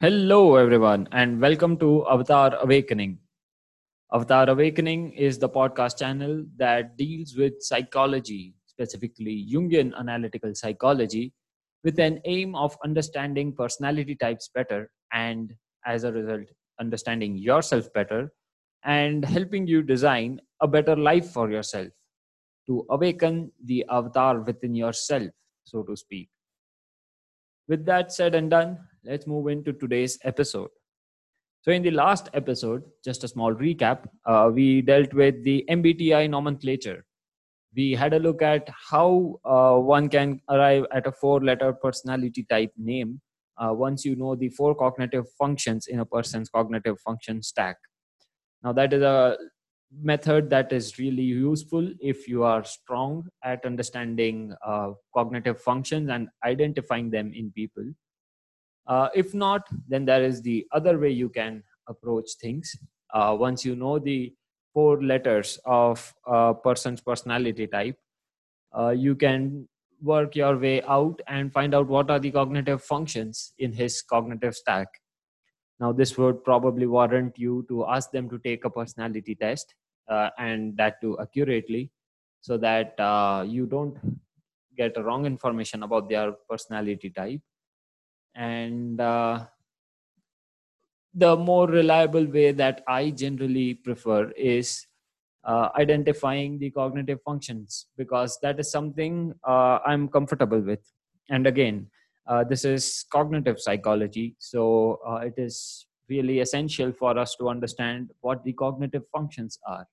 Hello, everyone, and welcome to Avatar Awakening. Avatar Awakening is the podcast channel that deals with psychology, specifically Jungian analytical psychology, with an aim of understanding personality types better and, as a result, understanding yourself better and helping you design a better life for yourself to awaken the avatar within yourself, so to speak. With that said and done, let's move into today's episode. So, in the last episode, just a small recap, uh, we dealt with the MBTI nomenclature. We had a look at how uh, one can arrive at a four letter personality type name uh, once you know the four cognitive functions in a person's cognitive function stack. Now, that is a method that is really useful if you are strong at understanding uh, cognitive functions and identifying them in people. Uh, if not, then there is the other way you can approach things. Uh, once you know the four letters of a person's personality type, uh, you can work your way out and find out what are the cognitive functions in his cognitive stack now, this would probably warrant you to ask them to take a personality test uh, and that too accurately so that uh, you don't get wrong information about their personality type. And uh, the more reliable way that I generally prefer is uh, identifying the cognitive functions because that is something uh, I'm comfortable with. And again, uh, this is cognitive psychology, so uh, it is really essential for us to understand what the cognitive functions are.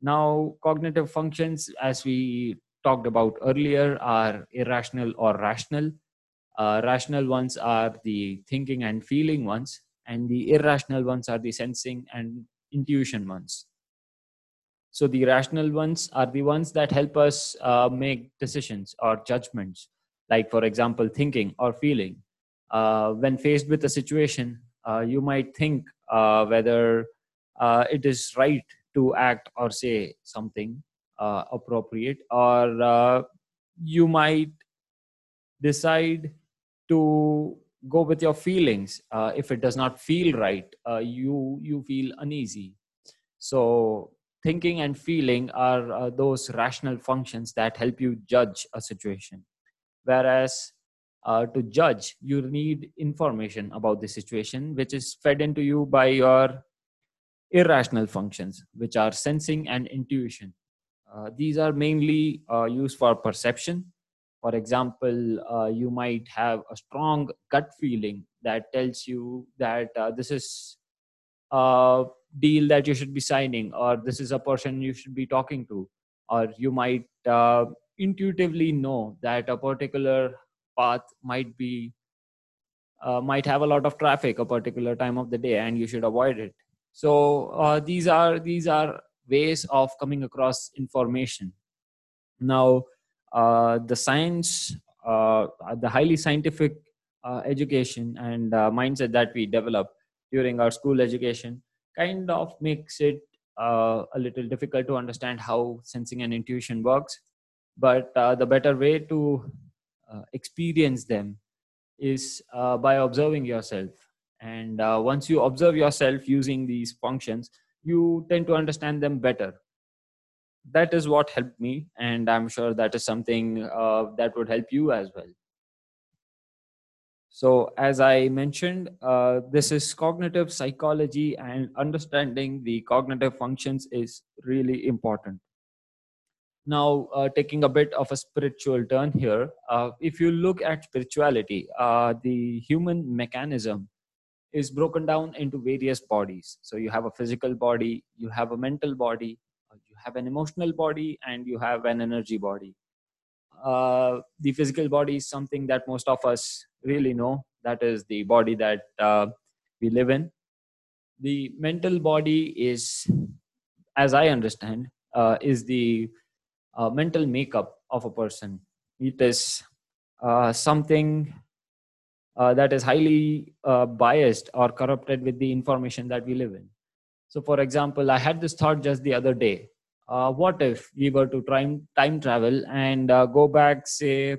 Now, cognitive functions, as we talked about earlier, are irrational or rational. Uh, rational ones are the thinking and feeling ones, and the irrational ones are the sensing and intuition ones. So, the rational ones are the ones that help us uh, make decisions or judgments like for example thinking or feeling uh, when faced with a situation uh, you might think uh, whether it is right to act or say something appropriate or you might decide to go with your feelings. If it does not feel right you you feel uneasy. So thinking and feeling are those rational functions that help you judge a situation. Whereas uh, to judge you need information about the situation which is fed into you by your irrational functions which are sensing and intuition. Uh, these are mainly uh, used for perception for example uh, you might have a strong gut feeling that tells you that uh, this is a deal that you should be signing or this is a person you should be talking to or you might uh, intuitively know that a particular path might be uh, might have a lot of traffic a particular time of the day and you should avoid it. So uh, these are these are ways of coming across information. Now the science uh, the highly scientific uh, education and uh, mindset that we develop during our school education kind of makes it a little difficult to understand how sensing and intuition works. But uh, the better way to uh, experience them is uh, by observing yourself. And uh, once you observe yourself using these functions you tend to understand them better that is what helped me and i'm sure that is something uh, that would help you as well. So as i mentioned uh, this is cognitive psychology and understanding the cognitive functions is really important. Now uh, taking a bit of a spiritual turn here uh, if you look at spirituality uh, the human mechanism is broken down into various bodies. So you have a physical body you have a mental body have an emotional body and you have an energy body uh, the physical body is something that most of us really know that is the body that uh, we live in the mental body is as i understand is the uh, mental makeup of a person. It is uh, something uh, that is highly uh, biased or corrupted with the information that we live in. So, for example, I had this thought just the other day. Uh, what if we were to try time travel and uh, go back, say,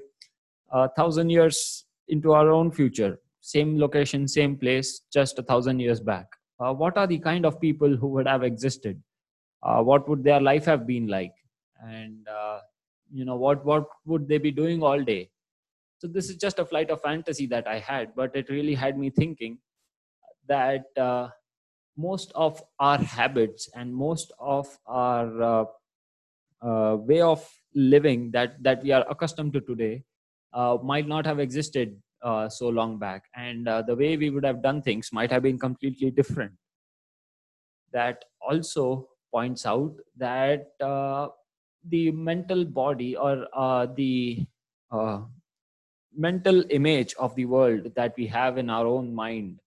a thousand years into our own future? same location, same place, just a thousand years back. Uh, what are the kind of people who would have existed? Uh, what would their life have been like? And uh, you know what what would they be doing all day? So this is just a flight of fantasy that I had, but it really had me thinking that uh, most of our habits and most of our uh, uh, way of living that that we are accustomed to today uh, might not have existed uh, so long back. And uh, the way we would have done things might have been completely different. That also points out that uh, the mental body or the mental image of the world that we have in our own mind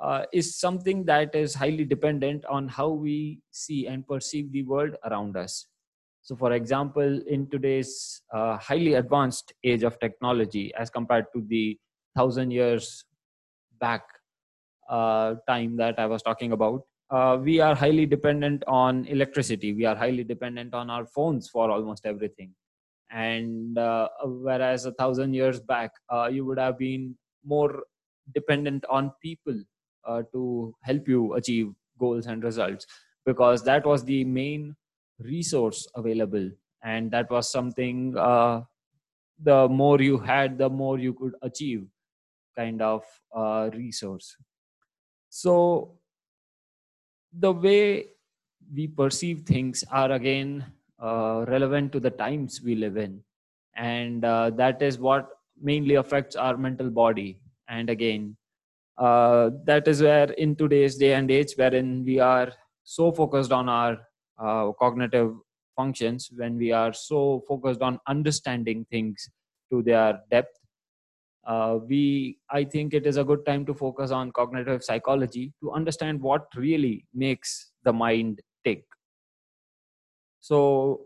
uh, is something that is highly dependent on how we see and perceive the world around us. So, for example, in today's uh, highly advanced age of technology, as compared to the thousand years back uh, time that I was talking about, uh, we are highly dependent on electricity. We are highly dependent on our phones for almost everything. And uh, whereas a thousand years back, uh, you would have been more dependent on people uh, to help you achieve goals and results because that was the main resource available and that was something uh, the more you had the more you could achieve kind of uh, resource. So the way we perceive things are again uh, relevant to the times we live in and uh, that is what mainly affects our mental body. And again uh, that is where in today's day and age wherein we are so focused on our uh, cognitive functions when we are so focused on understanding things to their depth uh, we i think it is a good time to focus on cognitive psychology to understand what really makes the mind tick. So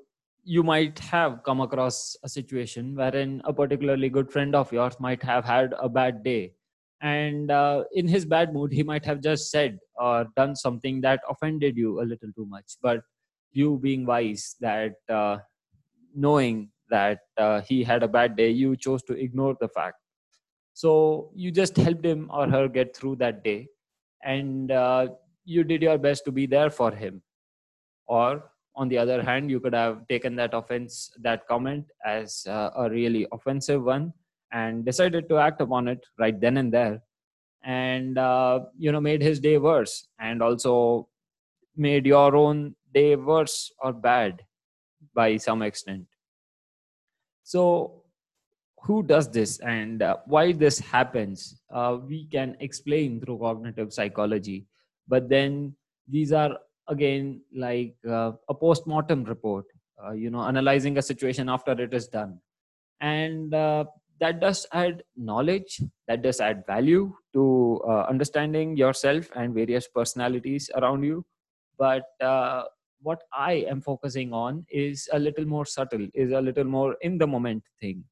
you might have come across a situation wherein a particularly good friend of yours might have had a bad day and uh, in his bad mood he might have just said or done something that offended you a little too much. But you being wise that uh, knowing that uh, he had a bad day you chose to ignore the fact. So you just helped him or her get through that day and uh, you did your best to be there for him. Or on the other hand you could have taken that offense that comment as uh, a really offensive one and decided to act upon it right then and there and uh, you know made his day worse and also made your own day worse or bad by some extent. So who does this and uh, why this happens uh, we can explain through cognitive psychology. But then these are again like uh, a post-mortem report uh, you know analyzing a situation after it is done. And uh, that does add knowledge that does add value to uh, understanding yourself and various personalities around you. But uh, what i am focusing on is a little more subtle is a little more in the moment thing.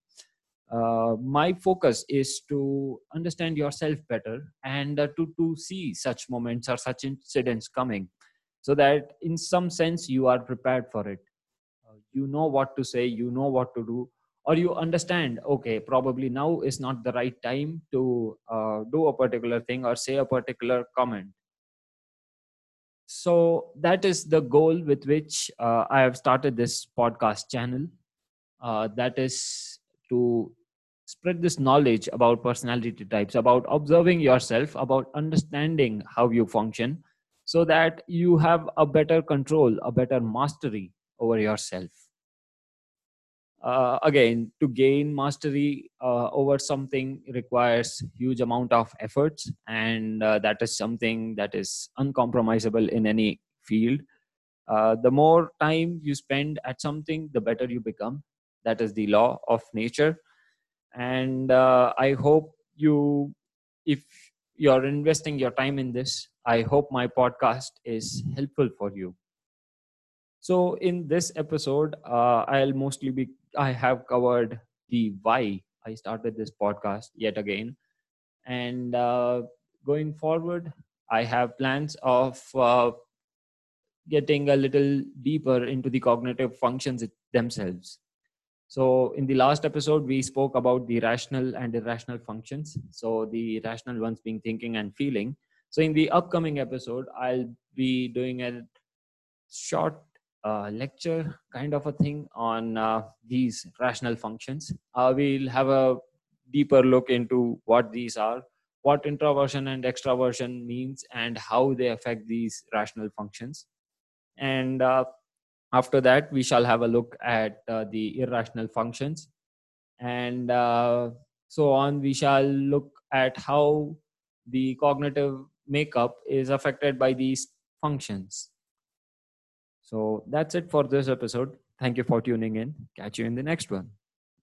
Uh, my focus is to understand yourself better and uh, to to see such moments or such incidents coming so that in some sense you are prepared for it. Uh, you know what to say you know what to do or you understand okay probably now is not the right time to uh, do a particular thing or say a particular comment. So that is the goal with which uh, i have started this podcast channel. Uh, that is to spread this knowledge about personality types about observing yourself about understanding how you function so that you have a better control a better mastery over yourself uh, again to gain mastery uh, over something requires huge amount of efforts and uh, that is something that is uncompromisable in any field. Uh, the more time you spend at something the better you become. That is the law of nature. And uh, i hope you if you're investing your time in this i hope my podcast is helpful for you. So in this episode, uh, I'll mostly be I have covered the why I started this podcast yet again, and uh, going forward, I have plans of uh, getting a little deeper into the cognitive functions themselves. So, in the last episode, we spoke about the rational and irrational functions. So, the rational ones being thinking and feeling. So, in the upcoming episode, I'll be doing a short uh, lecture kind of a thing on uh, these rational functions. Uh, we'll have a deeper look into what these are, what introversion and extroversion means, and how they affect these rational functions. And uh, after that, we shall have a look at uh, the irrational functions. And uh, so on, we shall look at how the cognitive makeup is affected by these functions. So that's it for this episode. Thank you for tuning in. Catch you in the next one.